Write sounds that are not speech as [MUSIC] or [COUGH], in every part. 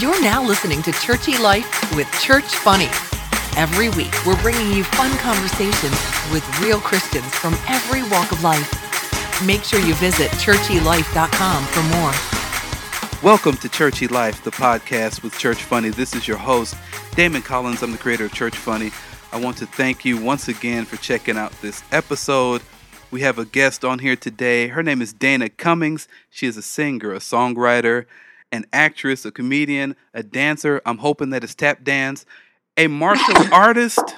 You're now listening to Churchy Life with Church Funny. Every week, we're bringing you fun conversations with real Christians from every walk of life. Make sure you visit churchylife.com for more. Welcome to Churchy Life, the podcast with Church Funny. This is your host, Damon Collins. I'm the creator of Church Funny. I want to thank you once again for checking out this episode. We have a guest on here today. Her name is Dana Cummings. She is a singer, a songwriter, an actress, a comedian, a dancer. I'm hoping that it's tap dance, a martial [LAUGHS] artist.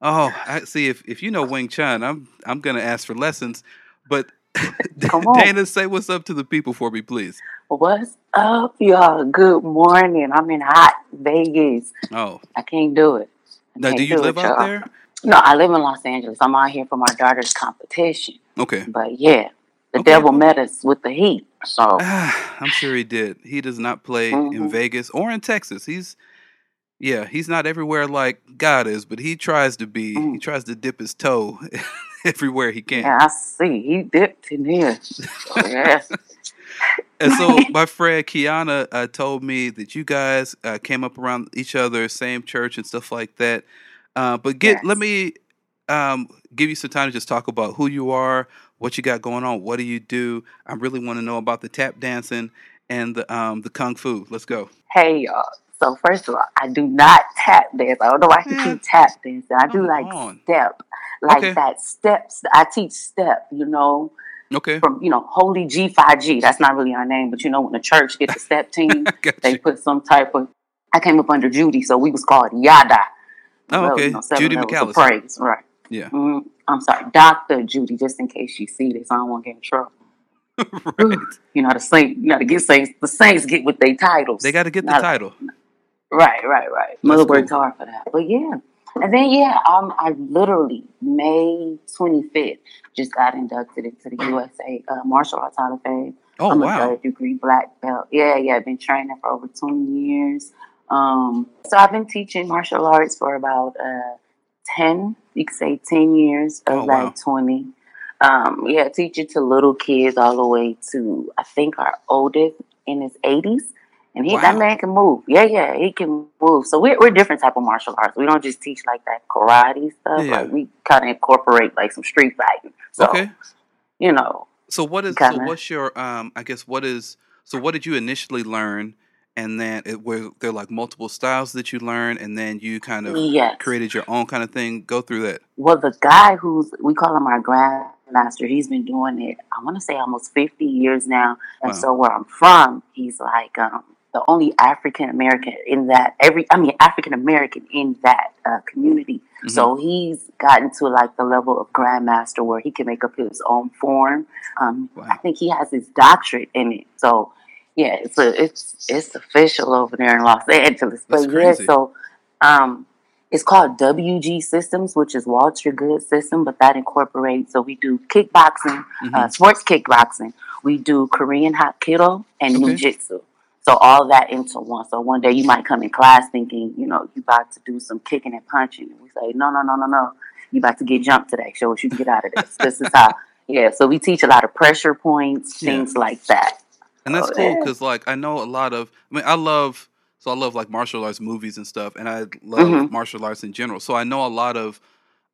Oh, I see. If if you know Wing Chun, I'm I'm gonna ask for lessons. But [LAUGHS] Dana, say what's up to the people for me, please. What's up, y'all? Good morning. I'm in hot Vegas. Oh, I can't do it. I now do you do live it, out y'all. there? No, I live in Los Angeles. I'm out here for my daughter's competition. Okay. But yeah, the Okay. devil met us with the heat. So Ah, I'm sure he did. He does not play in Mhm. Vegas or in Texas. He's yeah, he's not everywhere like God is, but he tries to be. He Mm. tries to dip his toe [LAUGHS] everywhere he can. yeah, I see. He dipped in here. [LAUGHS] Yes. And so [LAUGHS] my friend Kiana uh, told me that you guys uh, came up around each other, same church and stuff like that. Uh, but get let me um, give you some time to just talk about who you are, what you got going on, what do you do. I really want to know about the tap dancing and the um, the kung fu. Let's go. Hey y'all. So first of all, I do not tap dance. I don't know why keep tap dancing. I do Come like on. step. Like Okay. that steps. I teach step, you know. Okay. from you know Holy G5G. That's not really our name, but you know when the church get the [LAUGHS] step team, they you. put some type of. I came up under Judy, so we was called Yada. Oh, Well, okay. you know, Judy McAllister. Praise, right? Yeah. Mm, I'm sorry, Doctor Judy, just in case you see this, I don't want to get in trouble. [LAUGHS] right. You know the saint, you know to get saints. The saints get with their titles. They got to get the Not- title. Right, right, right. Mother worked hard for that. But yeah. And then yeah, um I literally May twenty fifth just got inducted into the USA uh, Martial Arts Hall of Fame. Oh I'm a wow. third degree black belt. Yeah, yeah, I've been training for over 20 years. Um, so I've been teaching martial arts for about uh, 10, you could say 10 years of Oh, that wow. 20. Um, yeah, teaching to little kids all the way to, I think, our oldest in his 80s. And he, that man can move. Yeah, yeah, he can move. So we're, we're different type of martial arts. We don't just teach like that karate stuff. Yeah. Like we kind of incorporate like some street fighting. So, okay. you know, So what is so Kinda. what's your um I guess what is so what did you initially learn and then it were there like multiple styles that you learn and then you kind of yes. created your own kind of thing. Go through that. Well, the guy who's we call him our grandmaster, he's been doing it. I want to say almost fifty years now. And Wow. so where I'm from, he's like um, the only African American in that every. I mean, African American in that uh, community. Mm-hmm. So he's gotten to like the level of grandmaster where he can make up his own form. Um, Wow. I think he has his doctorate in it. So yeah, it's a, it's it's official over there in Los Angeles. That's but yeah, so um, it's called WG Systems, which is Walter Good System, but that incorporates. So we do kickboxing, Mhm. uh, sports kickboxing. We do Korean Hapkido and Okay. Jiu-Jitsu. So all that into one. So one day you might come in class thinking, you know, you about to do some kicking and punching, and we say, no, no, no, no, no, you about to get jumped today. Show us you can get out of this. this is how. [LAUGHS] Yeah. So we teach a lot of pressure points, Yeah. things like that. And that's Oh, cool yeah. because like I know a lot of I mean I love so I love like martial arts movies and stuff and I love Mhm. martial arts in general. So I know a lot of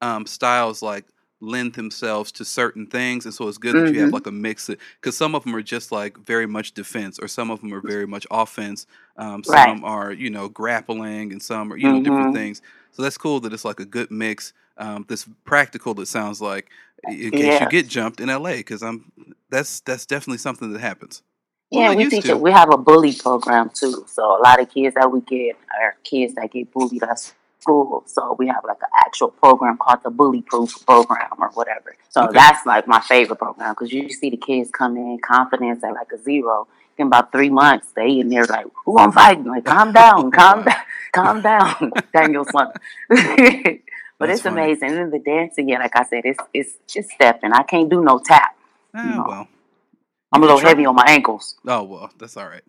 um, styles like lend themselves to certain things and so it's good that you have Mhm. like a mix because some of them are just like very much defense or some of them are very much offense um, some Right. are you know grappling and some are you know different Mhm. things so that's cool that it's like a good mix um, that's practical that sounds like in case you get jumped in la because i'm that's that's definitely something that happens Yeah, we teach to. it. We have a bully program too. So a lot of kids that we get are kids that get bullied at school. So we have like an actual program called the Bully Proof Program or whatever. So Okay. that's like my favorite program because you see the kids come in confidence at like a zero. In about three months, they in there like, "Who I'm fighting?" Like, calm [LAUGHS] down, calm down, [LAUGHS] calm down, [LAUGHS] Daniel-san. but That's it's funny. amazing. And then the dancing, yeah, like I said, it's it's just stepping. I can't do no tap. Ah, No. well I'm a little heavy on my ankles. Oh well, that's all right.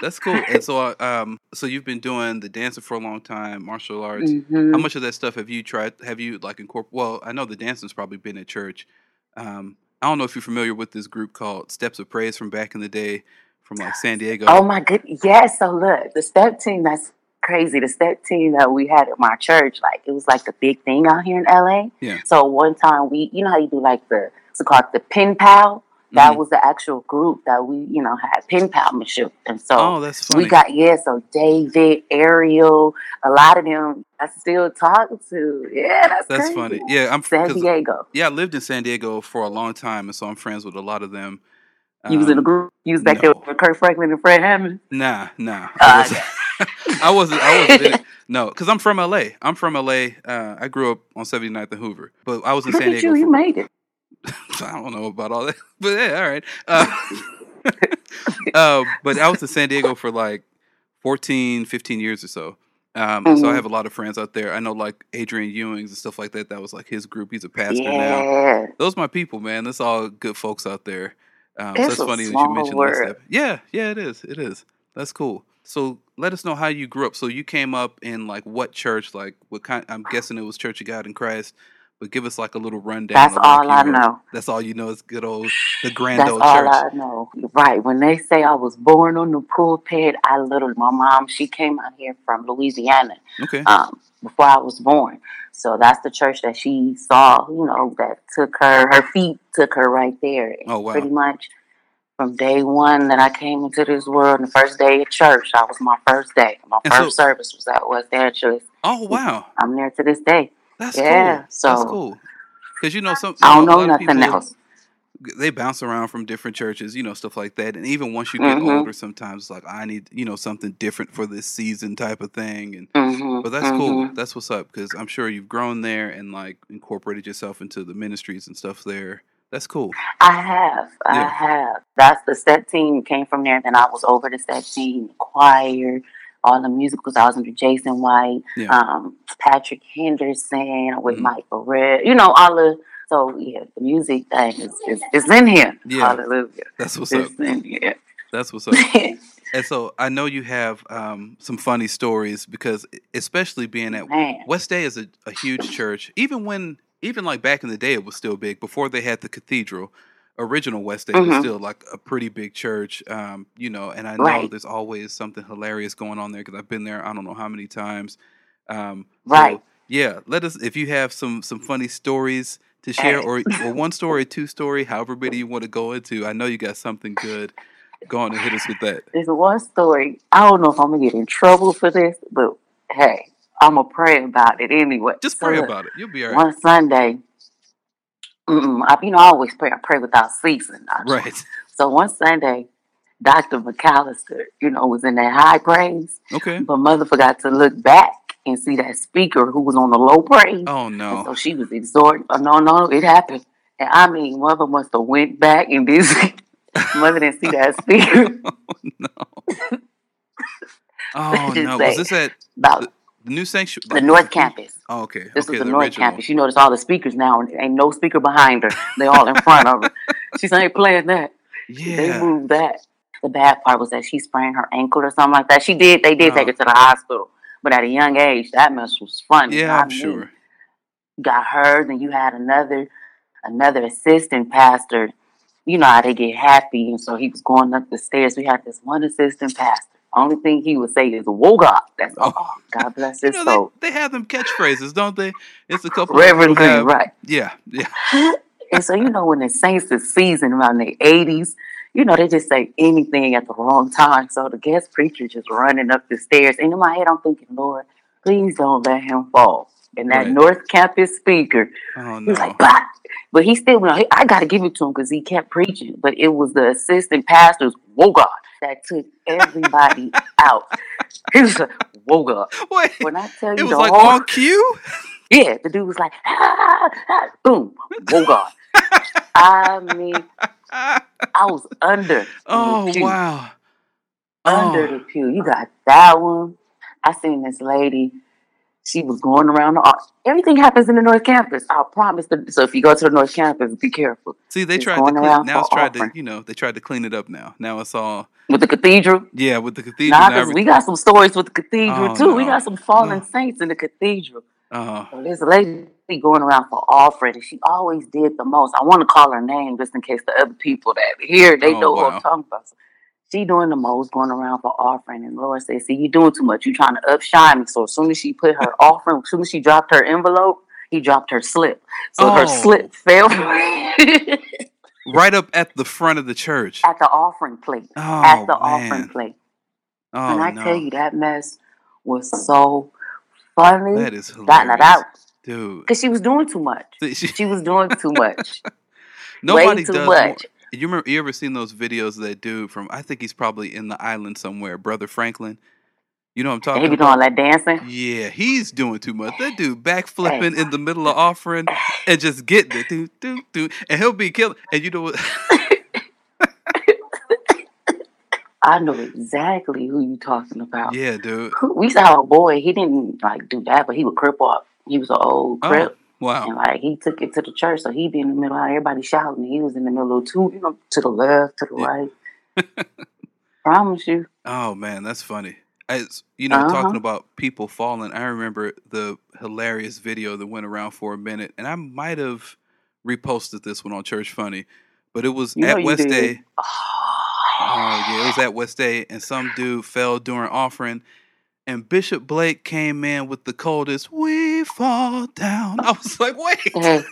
That's cool. and so, uh, um, so you've been doing the dancing for a long time, martial arts. Mhm. How much of that stuff have you tried? Have you like incorporated? Well, I know the dancing's probably been at church. Um, I don't know if you're familiar with this group called Steps of Praise from back in the day. from like San Diego. Oh my good, yes. So look, the step team. That's crazy. The step team that we had at my church, like it was like the big thing out here in LA. Yeah. So one time we, you know how you do like the it's called the pen pal. That Mhm. was the actual group that we, you know, had pen palmanship, and so Oh, that's funny. we got yeah. So David, Ariel, a lot of them I still talk to. Yeah, that's that's crazy. funny. Yeah, I'm San Diego. Yeah, I lived in San Diego for a long time, and so I'm friends with a lot of them. You was in the Um, group. You was back there with Kirk Franklin and Fred Hammond. Nah, nah. I Ah, wasn't. [LAUGHS] I wasn't. I wasn't in. [LAUGHS] No, because I'm from LA. I'm from LA. Uh, I grew up on 79th and Hoover, but I was in Look San Diego. you. You made it. [LAUGHS] I don't know about all that, [LAUGHS] but yeah, all right. Uh, [LAUGHS] uh, but I was in San Diego for like 14, 15 years or so. Um, and So I Mhm. have a lot of friends out there. I know like Adrian Ewings and stuff like that. That was like his group. He's a pastor now. Yeah. Those my people, man. That's all good folks out there. Um, so that's a funny that you mentioned that. Yeah, yeah, it is. It is. That's cool. So let us know how you grew up. So you came up in like what church? Like what kind? I'm guessing it was Church of God in Christ. But give us like a little rundown. That's all I know. That's all you know is good old the grand That's old all. I know. Right. When they say I was born on the pulpit, I literally, my mom, she came out here from Louisiana Okay. um, before I was born. So that's the church that she saw, you know, that took her, her feet took her right there. Oh, wow. Pretty much from day one that I came into this world, the first day of church, that was my first day. My And first so- service was at West Angeles. Oh wow, I'm there to this day. That's Yeah, cool. so- that's cool. Because you know some. I don't know a nothing people, else. They bounce around from different churches, you know, stuff like that. And even once you get Mhm. older, sometimes it's like I need, you know, something different for this season, type of thing. And hmm But that's cool. That's what's up because I'm sure you've grown there and like incorporated yourself into the ministries and stuff there. That's cool. I have. I have. That's the step team came from there. Then I was over the step team, choir, all the musicals. I was under Jason White, Yeah. um, Patrick Henderson with Mhm. Mike Barrett. You know, all the so yeah, the music thing is is, is in here. Yeah. Hallelujah. That's what's up. In here. That's what's up. [LAUGHS] And so I know you have um, some funny stories because, especially being at Man. West Day is a, a huge church. Even when, even like back in the day, it was still big. Before they had the cathedral, original West Day was Mhm. still like a pretty big church. Um, you know, and I know Right. there's always something hilarious going on there because I've been there. I don't know how many times. Um, so, Right. yeah. Let us if you have some some funny stories to share, or or one story, two story, however many you want to go into. I know you got something good. Go on and hit us with that. There's one story. I don't know if I'm gonna get in trouble for this, but hey, I'm gonna pray about it anyway. Just pray look, about it. You'll be all right. One Sunday, I, you know, I always pray. I pray without ceasing. I- Right. [LAUGHS] So one Sunday, Dr. McAllister, you know, was in that high praise, Okay. but mother forgot to look back and see that speaker who was on the low praise. Oh And no. so she was exhorting. Oh, no, no, it happened. And I mean, mother must have went back and did. [LAUGHS] mother didn't see that speaker [LAUGHS] oh no. Oh no. Was this at about the new sanctuary? the North Campus. Oh, okay. This okay, was the, North original. Campus. You notice all the speakers now, and ain't no speaker behind her. They all in front of her. [LAUGHS] She's ain't playing that. Yeah. They moved that. The bad part was that she sprained her ankle or something like that. She did. They did take Oh. her to the hospital, but at a young age, that mess was funny. Yeah, I'm sure. Got her, then you had another, another assistant pastor. You know how they get happy, and so he was going up the stairs. We had this one assistant pastor. Only thing he would say is "Whoa, God!" That's oh. all. Oh. God bless [LAUGHS] You his know, soul. they, they have them catchphrases, don't they? It's a [LAUGHS] couple. Reverend of Green, have- right? [LAUGHS] Yeah, yeah. and so you know when the saints is seasoned around the eighties, you know they just say anything at the wrong time. So the guest preacher just running up the stairs, and in my head I'm thinking, Lord, please don't let him fall. And that Right. North Campus speaker, Oh he was like, bah! but he still, went, I got to give it to him because he kept preaching. But it was the assistant pastor's whoa God that took everybody out. He was like, whoa God. Wait. When I tell you It was the like whole, on cue. yeah, the dude was like, ah, ah, boom, whoa up. [LAUGHS] I mean, I was under. oh wow. Under Oh, the pew. You got that one. I seen this lady. She was going around the ar- everything happens in the North Campus. I promise. The, so if you go to the North Campus, be careful see, they It's tried to clean. Now it's tried to, you know, they tried to clean it up. Now, now it's all with the cathedral. yeah with the cathedral. Nah, because we got some stories with the cathedral Oh, too. We got some fallen No. saints in the cathedral. Oh, So there's a lady going around for offering, and she always did the most. I want to call her name just in case the other people that hear they Oh, know who wow. I'm talking about. She doing the most, going around for offering. And Lord said, "See, you doing too much. You trying to upshine me." So as soon as she put her offering, as soon as she dropped her envelope, he dropped her slip. So her Oh. slip fell [LAUGHS] Right up at the front of the church. at the offering plate. Oh, at the offering plate. Oh, and I no. tell you, that mess was so funny. that is hilarious. that, Dude. because she was doing too much. [LAUGHS] She- She was doing too much. [LAUGHS] Nobody Way too does more. much. You remember? You ever seen those videos of that dude from? I think he's probably in the island somewhere. Brother Franklin. You know what I'm talking He be about? doing that dancing. Yeah, he's doing too much. That dude backflipping in the middle of offering and just getting it, do do do, and he'll be killing. And you know what? [LAUGHS] I know exactly who you talking about. yeah, dude. We saw a boy. He didn't like do that, but he would crip walk. He was an old Oh, crip, and like he took it to the church. So he'd be in the middle of everybody shouting. He was in the middle of two, you know, to the left, to the Yeah. right. [LAUGHS] Promise you. Oh man, that's funny. As you know, Uh-huh. talking about people falling, I remember the hilarious video that went around for a minute, and I might have reposted this one on Church Funny, but it was You at West did. Day. Oh yeah, it was at West Day, and some dude fell during offering, and Bishop Blake came in with the coldest "We Fall Down." I was like, wait, [LAUGHS] because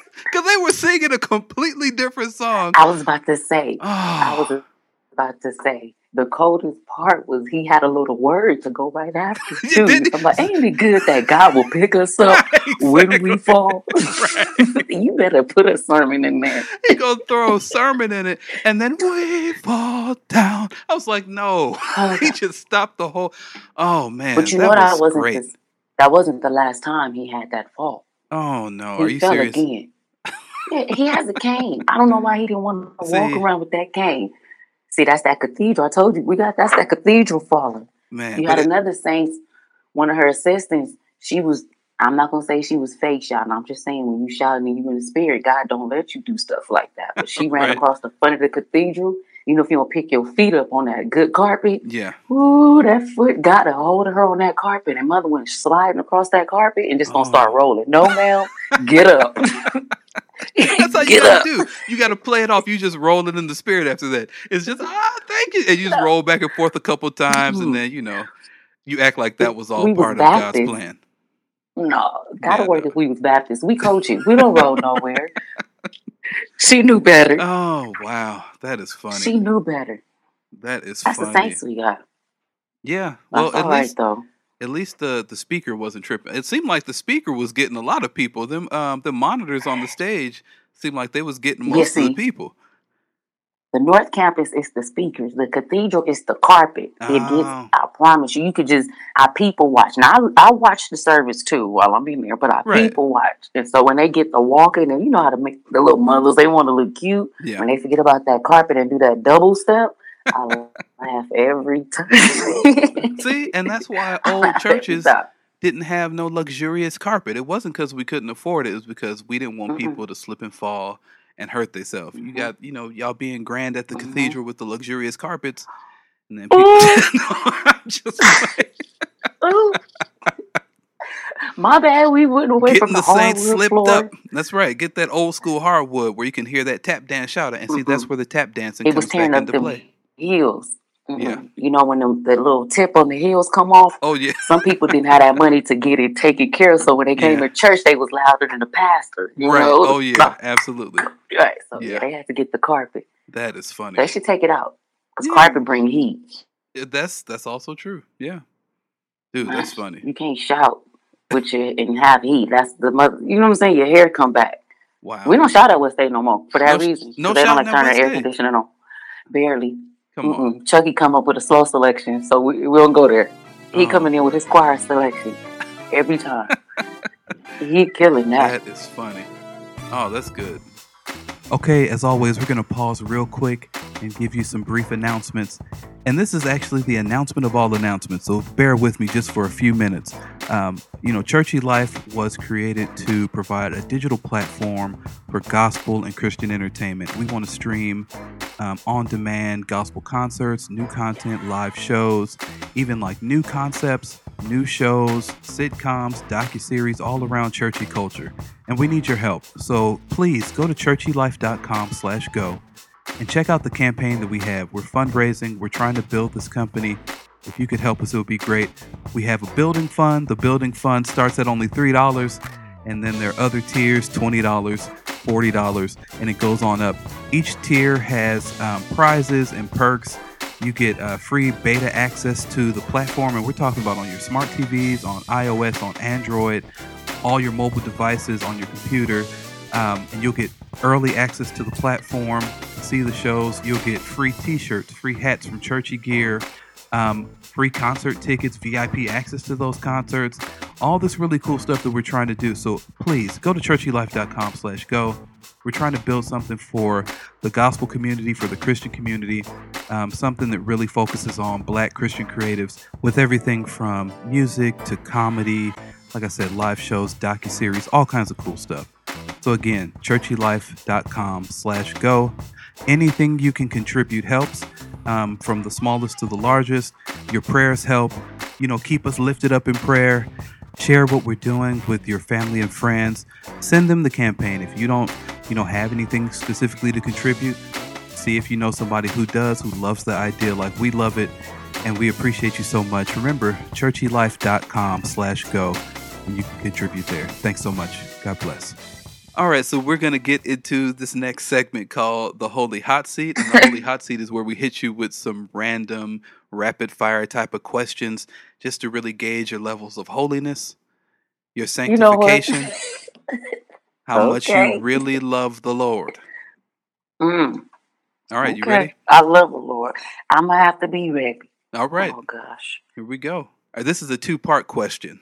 they were singing a completely different song. I was about to say. I was ah. about to say. The coldest part was he had a little word to go right after [LAUGHS] too. I'm like, ain't it good that God will pick us up [LAUGHS] when we fall? [LAUGHS] Right. you better put a sermon in there. he gonna throw a sermon in it, and then we fall down. I was like, no, Oh, he just stopped the whole. Oh man, But you know that was wasn't great. the, that wasn't the last time he had that fall. Oh no, He are you fell serious? again. Yeah, he has a cane. I don't know why he didn't want to walk around with that cane. See, that's that cathedral. I told you we got that's that cathedral falling. Man, You had it- another saint, one of her assistants. She was. I'm not gonna say she was fake shouting. I'm just saying when you shouting and you in the spirit, God don't let you do stuff like that. But she [LAUGHS] ran Right. across the front of the cathedral. You know, if you don't pick your feet up on that good carpet, yeah, Ooh, that foot got a hold of her on that carpet, and mother went sliding across that carpet and just gonna oh. start Oh. rolling. No, ma'am, get up. [LAUGHS] [LAUGHS] that's how you get gotta up. do. You gotta play it off. You just roll it in the spirit after that. It's just ah, thank you, and you just roll back and forth a couple times, and then you know, you act like that was all We was part of God's plan. No, gotta Yeah, work if we was Baptist. We coach coaching. We don't roll nowhere. [LAUGHS] she knew better. Oh wow, that is funny. She knew better. that is funny. That's funny. the saints we got. Yeah, That's well, at all right least though. At least the the speaker wasn't tripping. It seemed like the speaker was getting a lot of people. Them um the monitors on the stage seemed like they was getting most of the people. The North Campus is the speakers. The cathedral is the carpet. It gets. Oh. I promise you, you could just. I people watch. Now I, I watch the service too while I'm in there, but I Right. people watch. And so when they get the walking, and you know how to make the little mothers, they want to look cute. Yeah. When they forget about that carpet and do that double step, I laugh every time. See, and that's why [LAUGHS] old churches didn't have no luxurious carpet. It wasn't because we couldn't afford it. It was because we didn't want Mm-mm. people to slip and fall and hurt themselves. You Mhm. got, you know, y'all being grand at the Mhm. cathedral with the luxurious carpets, and then people. [LAUGHS] no, just like, [LAUGHS] My bad. We away from getting the, the saints slipped floor. up. That's right. Get that old school hardwood where you can hear that tap dance shouting, and see that's where the tap dancing It comes back into the play. Heels. Mm-mm. Yeah. Mm-hmm. You know when the, the little tip on the heels come off. Oh yeah, Some people didn't have that money to get it taken care of, so when they came Yeah. to church, they was louder than the pastor. Right. know? Oh yeah, absolutely. [LAUGHS] Right. So yeah. They had to get the carpet. That is funny. They should take it out because Yeah. carpet bring heat. That's that's also true. Yeah, dude, that's funny. You can't shout with your and have heat. That's the mother. You know what I'm saying? Your hair come back. Wow. We don't shout at West State no more for that No reason. no they don't like turn their air conditioning on. Barely. Come on. Mm-mm. Chucky come up with a slow selection, so we, we don't go there. He Oh. coming in with his choir selection every time. [LAUGHS] he killing that. That is funny. Oh, that's good. Okay, as always, we're going to pause real quick and give you some brief announcements. And this is actually the announcement of all announcements, so bear with me just for a few minutes. Um, you know, Churchy Life was created to provide a digital platform for gospel and Christian entertainment. We want to stream um, on demand gospel concerts, new content, live shows, even like new concepts, new shows, sitcoms, docuseries, all around churchy culture. And we need your help. So please go to churchylife.com slash go And check out the campaign that we have. We're fundraising, we're trying to build this company. If you could help us, it would be great. We have a building fund. The building fund starts at only $3, and then there are other tiers $20, $40, and it goes on up. Each tier has um, prizes and perks. You get uh, free beta access to the platform, and we're talking about on your smart TVs, on iOS, on Android, all your mobile devices, on your computer. Um, and you'll get early access to the platform, see the shows. You'll get free t shirts, free hats from Churchy Gear, um, free concert tickets, VIP access to those concerts, all this really cool stuff that we're trying to do. So please go to churchylife.com slash go. We're trying to build something for the gospel community, for the Christian community, um, something that really focuses on black Christian creatives with everything from music to comedy, like I said, live shows, docu-series, all kinds of cool stuff. So again, churchylife.com slash go. Anything you can contribute helps, um, from the smallest to the largest. Your prayers help. You know, keep us lifted up in prayer. Share what we're doing with your family and friends. Send them the campaign. If you don't, you know, have anything specifically to contribute, see if you know somebody who does, who loves the idea like we love it. And we appreciate you so much. Remember, churchylife.com slash go and you can contribute there. Thanks so much. God bless. All right, so we're going to get into this next segment called the Holy Hot Seat. And the Holy [LAUGHS] Hot Seat is where we hit you with some random, rapid fire type of questions just to really gauge your levels of holiness, your You know sanctification, [LAUGHS] how much you really love the Lord. Mm, All right, you ready? I love the Lord. I'm gonna have to be ready. All right, Oh gosh. here we go. Right, this is a two part question.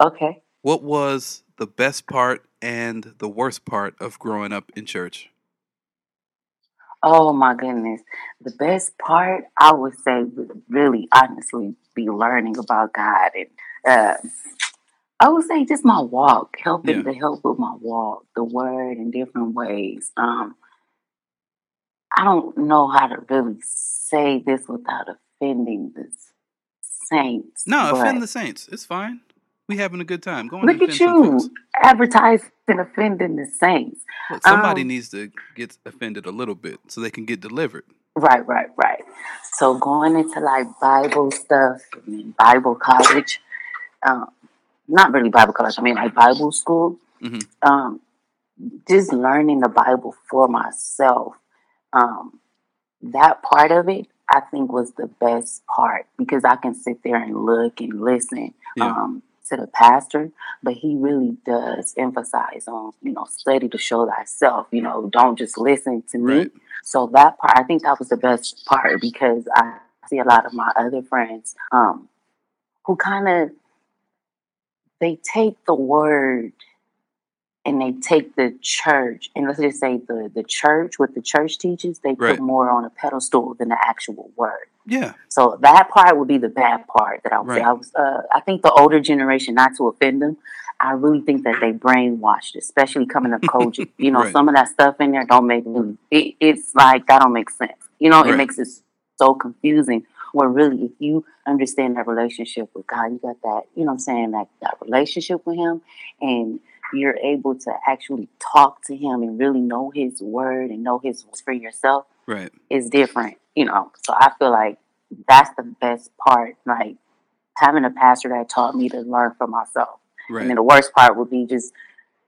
Okay. What was the best part and the worst part of growing up in church? Oh my goodness. The best part I would say would really honestly be learning about God and uh I would say just my walk, helping Yeah. to help with my walk, the word in different ways. Um I don't know how to really say this without offending the saints. No, offend the saints. It's fine. We having a good time. Go on and look at offend some folks. you advertising offending the saints. Look, somebody Um, needs to get offended a little bit so they can get delivered. Right, right, right. So going into like Bible stuff, Bible college, um, not really Bible college. I mean like Bible school. hmm Um, just learning the Bible for myself. Um, that part of it, I think, was the best part because I can sit there and look and listen Yeah. To the pastor, but he really does emphasize on you know study to show thyself. You know, don't just listen to me. Right. So that part, I think that was the best part because I see a lot of my other friends um, who kind of they take the word and they take the church and let's just say the the church what the church teaches they Right. put more on a pedestal than the actual word. Yeah. So that part would be the bad part that I would say. I was, uh, I think the older generation, not to offend them, I really think that they brainwashed, especially coming up COGIC. You [LAUGHS] know, Right. some of that stuff in there don't make. It, it's like that don't make sense. You know, it makes it so confusing. Where really, if you understand that relationship with God, you got that. You know, what I'm saying that that relationship with Him, and you're able to actually talk to Him and really know His word and know His for yourself Right. is different, you know. So I feel like that's the best part, like having a pastor that taught me to learn for myself. And Right. then the worst part would be just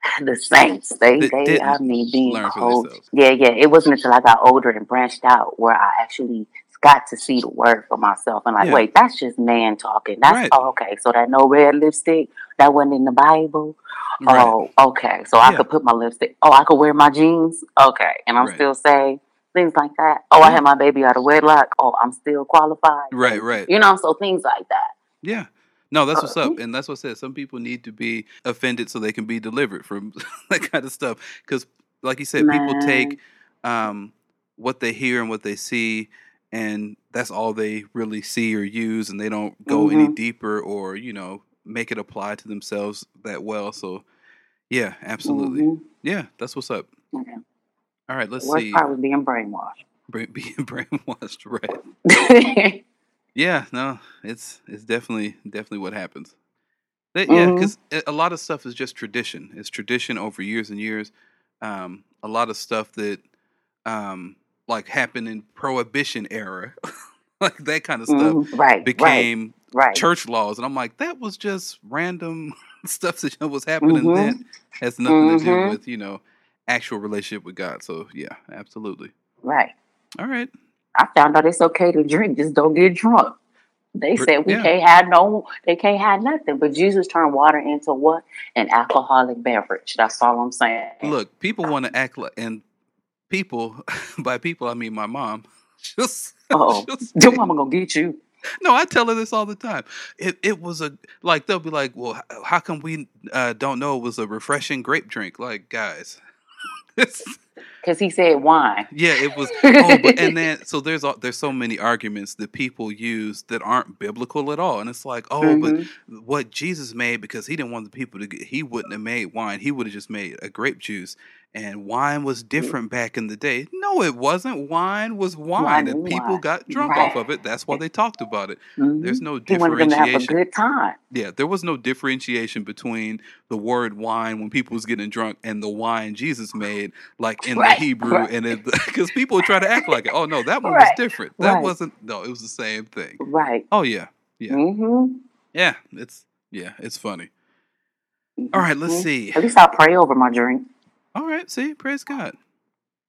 [LAUGHS] the saints. They That they I mean being cold. Yeah, yeah. It wasn't until I got older and branched out where I actually got to see the word for myself and like, Yeah. wait, that's just man talking. That's Right. oh, okay. So that no red lipstick, that wasn't in the Bible. Right. Oh, okay. So I could put my lipstick. Oh, I could wear my jeans. Okay, and I'm Right. still say things like that. Oh, I had my baby out of wedlock. Oh, I'm still qualified. Right. Right. You know, so things like that. Yeah. No, that's what's Uh, up. And that's what I said. Some people need to be offended so they can be delivered from [LAUGHS] that kind of stuff. Because, like you said, people take um, what they hear and what they see, and that's all they really see or use, and they don't go any Mhm. deeper or, you know, make it apply to themselves that well. So, yeah, absolutely. Mhm. Yeah, that's what's up. Okay. All right, let's see. part was being brainwashed. Bra- [LAUGHS] Being brainwashed, right? [LAUGHS] Yeah, no, it's it's definitely definitely what happens. That- yeah, Mhm. because a lot of stuff is just tradition. It's tradition over years and years. Um, a lot of stuff that um, like happened in prohibition era, [LAUGHS] like that kind of stuff Mhm. Right. became right. Right. church laws, and I'm like, that was just random stuff that was happening Mhm. then. Has nothing to do Mhm. with you know actual relationship with God. So yeah, absolutely. Right. All right. I found out it's okay to drink, just don't get drunk. They said we yeah. can't have no, they can't have nothing. But Jesus turned water into what? An alcoholic beverage. That's all I'm saying. Look, people want to act like, and people, [LAUGHS] by people I mean my mom. [LAUGHS] Just, Oh, your mama gonna get you. [LAUGHS] no, I tell her this all the time. It it was a like they'll be like, well, how come we uh, don't know it was a refreshing grape drink? Like guys, [LAUGHS] Because he said wine. yeah, it was. Oh, but and then [LAUGHS] so there's all, there's so many arguments that people use that aren't biblical at all, and it's like, oh, but Mhm. what Jesus made because he didn't want the people to get, he wouldn't have made wine. He would have just made a grape juice. And wine was different back in the day. No, it wasn't. Wine was wine, Wine and people wine. got drunk Right. off of it. That's why they talked about it. Mhm. There's no them to have a differentiation. good time. Yeah, there was no differentiation between the word wine when people was getting drunk and the wine Jesus made, like in Right, the Hebrew, right. and because [LAUGHS] people try to act like it. Oh no, that one was different. That wasn't. No, it was the same thing. Right. Oh yeah, Yeah. Mm-hmm. yeah. It's yeah, it's funny. All right, let's see. At least I pray over my drink. All right, see, praise God.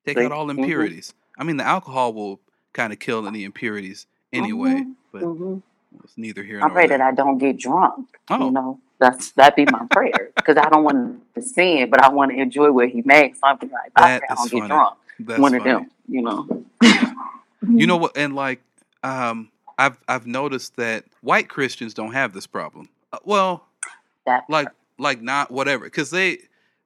Take See? out all impurities. I mean, the alcohol will kind of kill any impurities anyway, Mhm. but hmm it's neither here I nor pray there. that I don't get drunk. Oh. You know, that's that'd be my prayer because I don't want to sin, but I want to enjoy what He makes. So I'm like, I That I don't funny. get drunk. That's One of funny. them. You know. [LAUGHS] You know what? And like, um, I've I've noticed that white Christians don't have this problem. Uh, well, that like like not whatever, because they.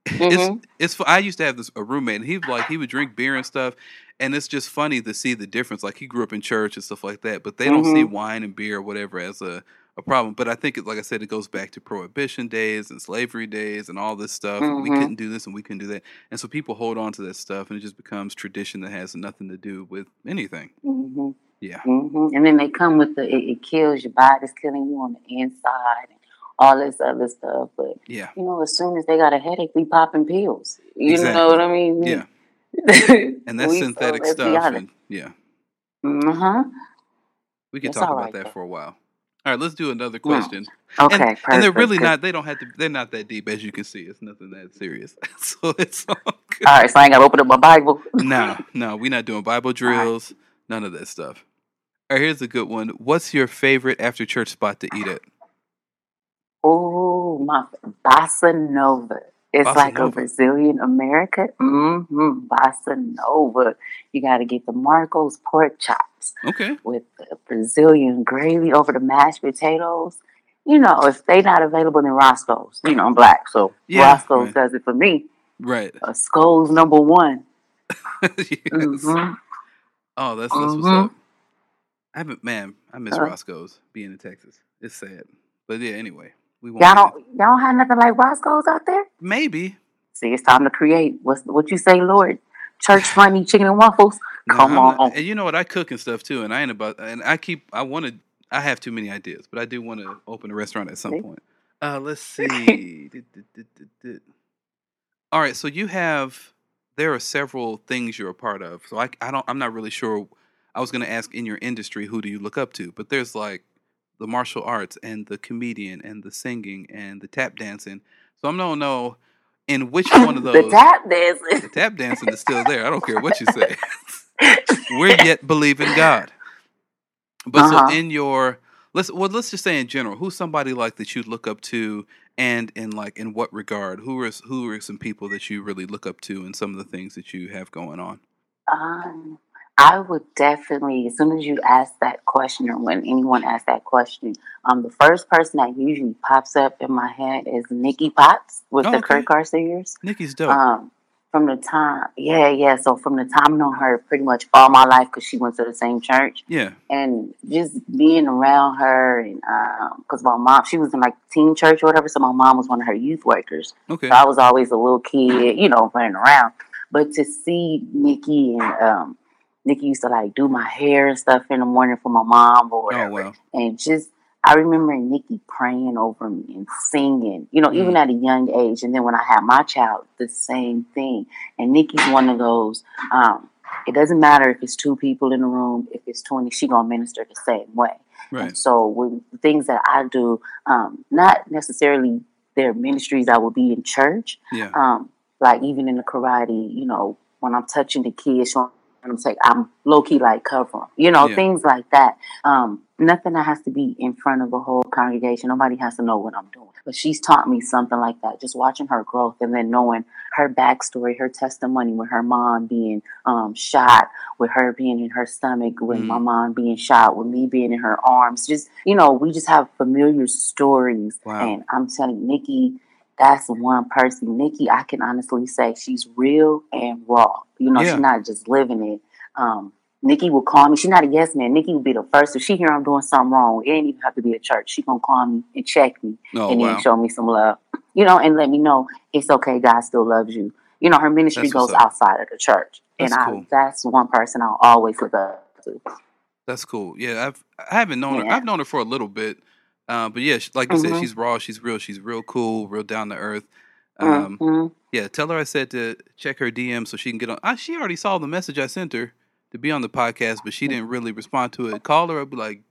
Mhm. It's it's. I used to have this a roommate, and he like he would drink beer and stuff, and it's just funny to see the difference. Like he grew up in church and stuff like that, but they don't see Mhm. wine and beer or whatever as a a problem. But I think, it, like I said, it goes back to prohibition days and slavery days and all this stuff. and We couldn't do this and we couldn't do that, and so people hold on to that stuff, and it just becomes tradition that has nothing to do with anything. hmm Yeah. hmm And then they come with the it, it kills your body's killing you on the inside all this other stuff. But Yeah. you know, as soon as they got a headache, we popping pills. You Exactly. know what I mean? Yeah. [LAUGHS] And that's We- so synthetic stuff. And yeah, Uh-huh. we can It's talk about right, that though. for a while. All right, let's do another question. Okay, and, perfect. and they're really not. They don't have to. They're not that deep, as you can see. It's nothing that serious. [LAUGHS] so it's all good. All right, so I ain't got to open up my Bible. no, no, we're not doing Bible [LAUGHS] drills. None of that stuff. All right, here's a good one. What's your favorite after church spot to eat at? Oh, my bossa nova. It's Bossa like nova. a Brazilian America. Mm-hmm. Bossa nova. You got to get the Marcos pork chops Okay. with the Brazilian gravy over the mashed potatoes. You know, if they not available in Roscoe's, you know, I'm black, so Yeah, Roscoe's right. does it for me. Right. Uh, number one. [LAUGHS] yes. Mhm. Oh, that's that's what's Mhm. up. I haven't, man. I miss Uh. Roscoe's being in Texas. It's sad, but yeah. Anyway, we won't. Y'all don't, y'all don't have nothing like Roscoe's out there? Maybe. See, it's time to create. What's what you say, Lord? Church funny chicken and waffles. No, Come I'm on. not- and you know what? I cook and stuff too, and I ain't about. And I keep. I want to. I have too many ideas, but I do want to open a restaurant at some See? point. Uh, let's [LAUGHS] see. All right, so you have. There are several things you're a part of. So I, I don't. I'm not really sure. I was going to ask in your industry, who do you look up to? But there's like the martial arts and the comedian and the singing and the tap dancing. So I don't know in which [LAUGHS] one of those. the tap dancing. The tap dancing is still there. I don't care what you say. [LAUGHS] We're yet believing God. But Uh-huh. so in your let's well let's just say in general, who's somebody like that you look up to and in like in what regard? Who are who are some people that you really look up to and some of the things that you have going on? Um, I would definitely, as soon as you ask that question, or when anyone asks that question, um, the first person that usually pops up in my head is Nikki Potts with Oh, the okay. Kurt Carr Singers. Nikki's dope. Um, from the time, yeah, yeah. So from the time I know her, pretty much all my life, because she went to the same church, yeah. and just being around her, and because my mom, she was in like teen church or whatever, so my mom was one of her youth workers. Okay. So I was always a little kid, you know, running around. But to see Nikki and um, Nikki used to like do my hair and stuff in the morning for my mom or Oh whatever. wow. And just, I remember Nikki praying over me and singing, you know, even Mm. at a young age. And then when I had my child, the same thing. And Nikki's one of those, um, it doesn't matter if it's two people in the room, if it's twenty, she gonna minister the same way. Right. And so with things that I do, um, not necessarily their ministries I will be in church, Yeah. um, like even in the karate, you know, when I'm touching the kids, showing them say I'm low key like cover you know, Yeah. things like that. Um, nothing that has to be in front of a whole congregation. Nobody has to know what I'm doing. But she's taught me something like that. Just watching her growth and then knowing her backstory, her testimony with her mom being um, shot, with her being in her stomach, with my Mm. mom being shot, with me being in her arms. Just you know, we just have familiar stories. Wow. And I'm telling Nikki, that's one person. Nikki, I can honestly say she's real and raw. You know, Yeah. she's not just living it. Um, Nikki will call me. She's not a yes man. Nikki will be the first. If she hear I'm doing something wrong, it ain't even have to be a church. She gonna call me and check me Oh and wow. then show me some love. You know, and let me know it's okay. God still loves you. You know, her ministry That's goes outside of the church, and That's I cool. that's one person I'll always look up to. That's cool. Yeah, I've I haven't known her. I've known her for a little bit, uh, but yeah, like you said, Mhm. she's raw. She's real. She's real cool. Real down to earth. Um, Mhm. yeah, tell her I said to check her DM so she can get on. I, she already saw the message I sent her to be on the podcast, but she didn't really respond to it. Call her. I'll be like,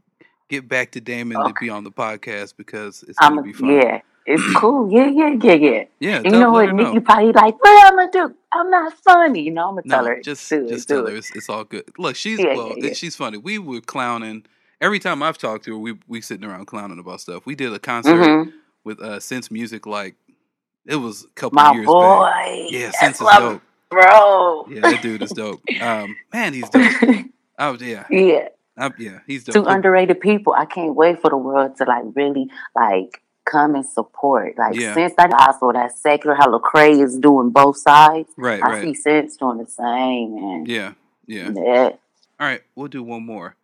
get back to Damon to be on the podcast because it's I'm gonna a, be fun. yeah, it's cool. Yeah, yeah, yeah, yeah. yeah. You know what? Nikki probably like, what I'm gonna do? I'm not funny. You know, I'm gonna tell her. just do just do tell it. her it's, it's all good. Look, she's Yeah, well, yeah, yeah. she's funny. We were clowning every time I've talked to her. We we sitting around clowning about stuff. We did a concert Mhm. with uh Sense Music like it was a couple My years boy. back. Yeah, That's Sense is dope. Bro. Yeah, that dude is dope. Um, man, he's dope. [LAUGHS] oh yeah, yeah. I, yeah, he's dope. Two underrated people. I can't wait for the world to like really like come and support. Like Yeah. since that also that secular how Lecrae is doing both sides. right, I right. see Sense doing the same man. Yeah, yeah. Yeah. All right, we'll do one more.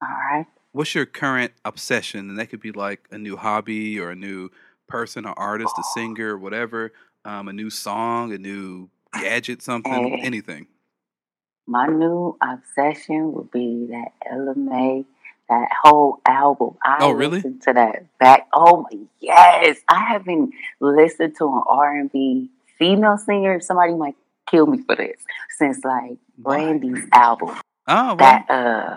All right. What's your current obsession? And that could be like a new hobby or a new person, or artist, a singer, whatever. Um, a new song, a new gadget, something, Hey. [LAUGHS] anything. My new obsession would be that Mai, that whole album. I Oh, really? listened to that back. Oh my, yes! I haven't listened to an R and B female singer. Somebody might kill me for this since like? Brandy's album. Oh, well, That uh,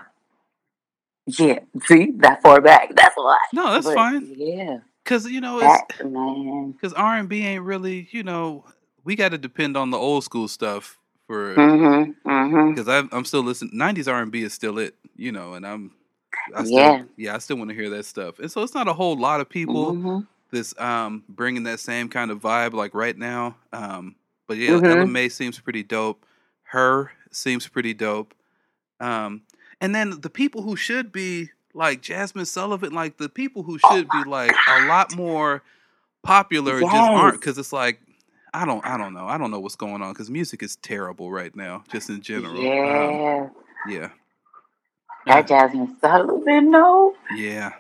yeah. See that far back. That's why. no, that's But, fine. Yeah, Cause you know, it's cause R and B ain't really, you know, we got to depend on the old school stuff for. Mm-hmm. Mm-hmm. Because I'm still listening. '90s R and B is still it, you know, and I'm. I still, Yeah. yeah, I still want to hear that stuff, and so it's not a whole lot of people Mm-hmm. this um bringing that same kind of vibe like right now. Um, but yeah, Ella Mhm. Mai seems pretty dope. Her seems pretty dope. Um, and then the people who should be like Jazmine Sullivan, like the people who Oh should be my like a lot more popular just aren't because it's like I don't I don't know I don't know what's going on because music is terrible right now just in general. Um, Yeah. yeah. That Jazmine Sullivan, no. Yeah.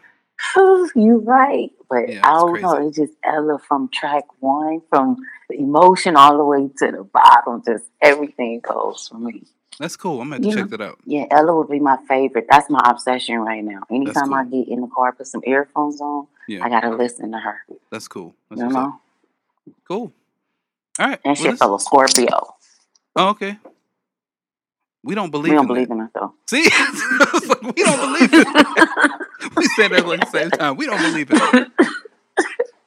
You're right. But Yeah, I don't know. It's just Ella from track one, from the emotion all the way to the bottom. Just everything goes for me. That's cool. I'm gonna have to Yeah. check that out. Yeah, Ella would be my favorite. That's my obsession right now. Anytime I get in the car, put some earphones on, Yeah. I gotta listen to her. That's cool. That's You up. know? Cool. All right. And well, she's fellow Scorpio. Oh, okay. We don't believe We don't in believe that. in her though. See, [LAUGHS] like, we don't believe in that. [LAUGHS] we said that like at the same time. We don't believe in it.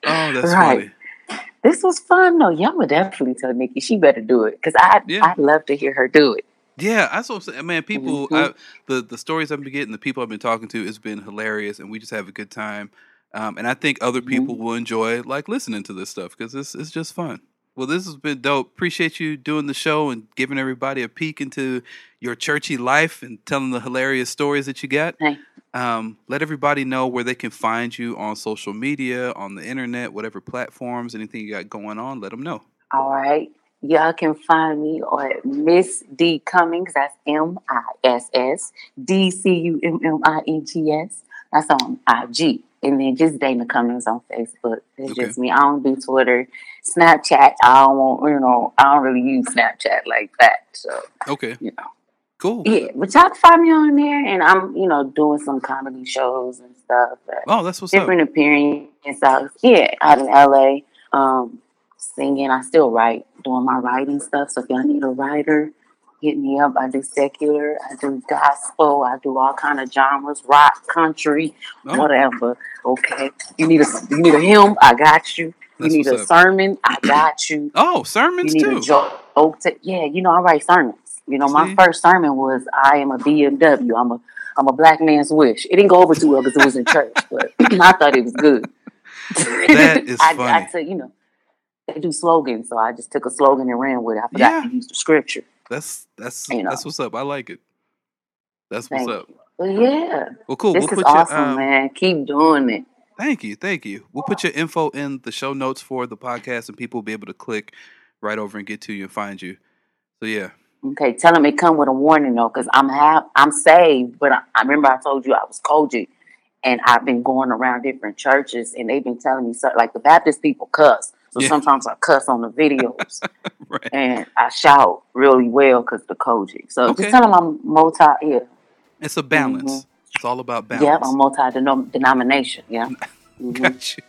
Oh, that's Right. funny. This was fun though. Y'all would definitely tell Nikki she better do it because I Yeah. I'd love to hear her do it. Yeah, that's what I'm saying. Man, people, Mhm. I, the the stories I've been getting, the people I've been talking to, it's been hilarious, and we just have a good time. Um, and I think other Mhm. people will enjoy like listening to this stuff because it's it's just fun. Well, this has been dope. Appreciate you doing the show and giving everybody a peek into your churchy life and telling the hilarious stories that you got. Hey. Um, let everybody know where they can find you on social media, on the internet, whatever platforms, anything you got going on. Let them know. All right. Y'all can find me on Miss D Cummings. That's M I S S D C U M M I N G S. That's on IG. And then just Dana Cummings on Facebook. It's Okay. just me. I don't do Twitter. Snapchat, I don't want, you know, I don't really use Snapchat like that. So, Okay, you know. cool. Yeah, but y'all can find me on there and I'm, you know, doing some comedy shows and stuff. Oh, that's what's up. different appearances out yeah out in LA. Um, singing. I still write, doing my writing stuff. So if y'all need a writer, hit me up. I do secular, I do gospel, I do all kind of genres, rock, country, Oh. whatever. Okay, you need a you need a hymn, I got you. You need a up. sermon, I got you. [CLEARS THROAT] Oh, sermons You need too. a joke. To, yeah, you know I write sermons. You know my See? first sermon was I am a BMW. I'm a I'm a black man's wish. It didn't go over too well because it was in church, but [CLEARS THROAT] I thought it was good. That [LAUGHS] is I, funny. I took, you know, they do slogans, so I just took a slogan and ran with it. I forgot Yeah. to use the scripture. That's that's You know. that's what's up. I like it. That's what's Thank up. But yeah, Well, cool. this we'll is put awesome, your um, man. Keep doing it. Thank you, thank you. We'll put your info in the show notes for the podcast, and people will be able to click right over and get to you and find you. So yeah, Okay, tell them it come with a warning though, because I'm ha- I'm saved, but I, I remember I told you I was COGIC, and I've been going around different churches, and they've been telling me so, like the Baptist people cuss, so Yeah. sometimes I cuss on the videos, [LAUGHS] right. and I shout really well because the COGIC. So Okay. just tell them I'm multi. Yeah, It's a balance. It's all about balance. yeah, I'm multi denomination. Yeah. [LAUGHS] Mhm. Got you.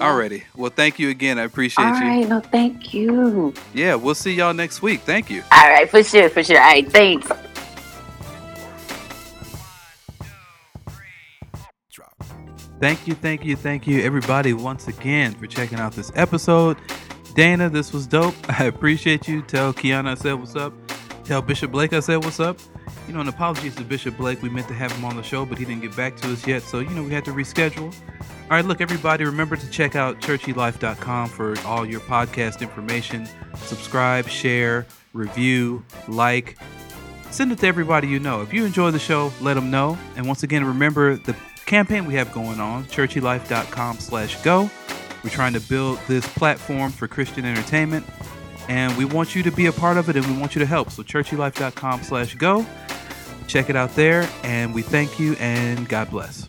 Alrighty. Well, thank you again. I appreciate All you. right, no, thank you. Yeah, we'll see y'all next week. Thank you. All right, for sure, for sure. All right, thanks. Thank you, thank you, thank you, everybody, once again for checking out this episode. Dana, this was dope. [LAUGHS] I appreciate you. Tell Kiana I said what's up. Tell Bishop Blake I said what's up. You know, an apologies to Bishop Blake. We meant to have him on the show, but he didn't get back to us yet. So, you know, we had to reschedule. All right, look, everybody, remember to check out churchylife.com for all your podcast information. Subscribe, share, review, like, send it to everybody you know. If you enjoy the show, let them know. And once again, remember the campaign we have going on, churchylife.com slash go. We're trying to build this platform for Christian entertainment. And we want you to be a part of it and we want you to help. So churchylife.com slash go. Check it out there. And we thank you and God bless.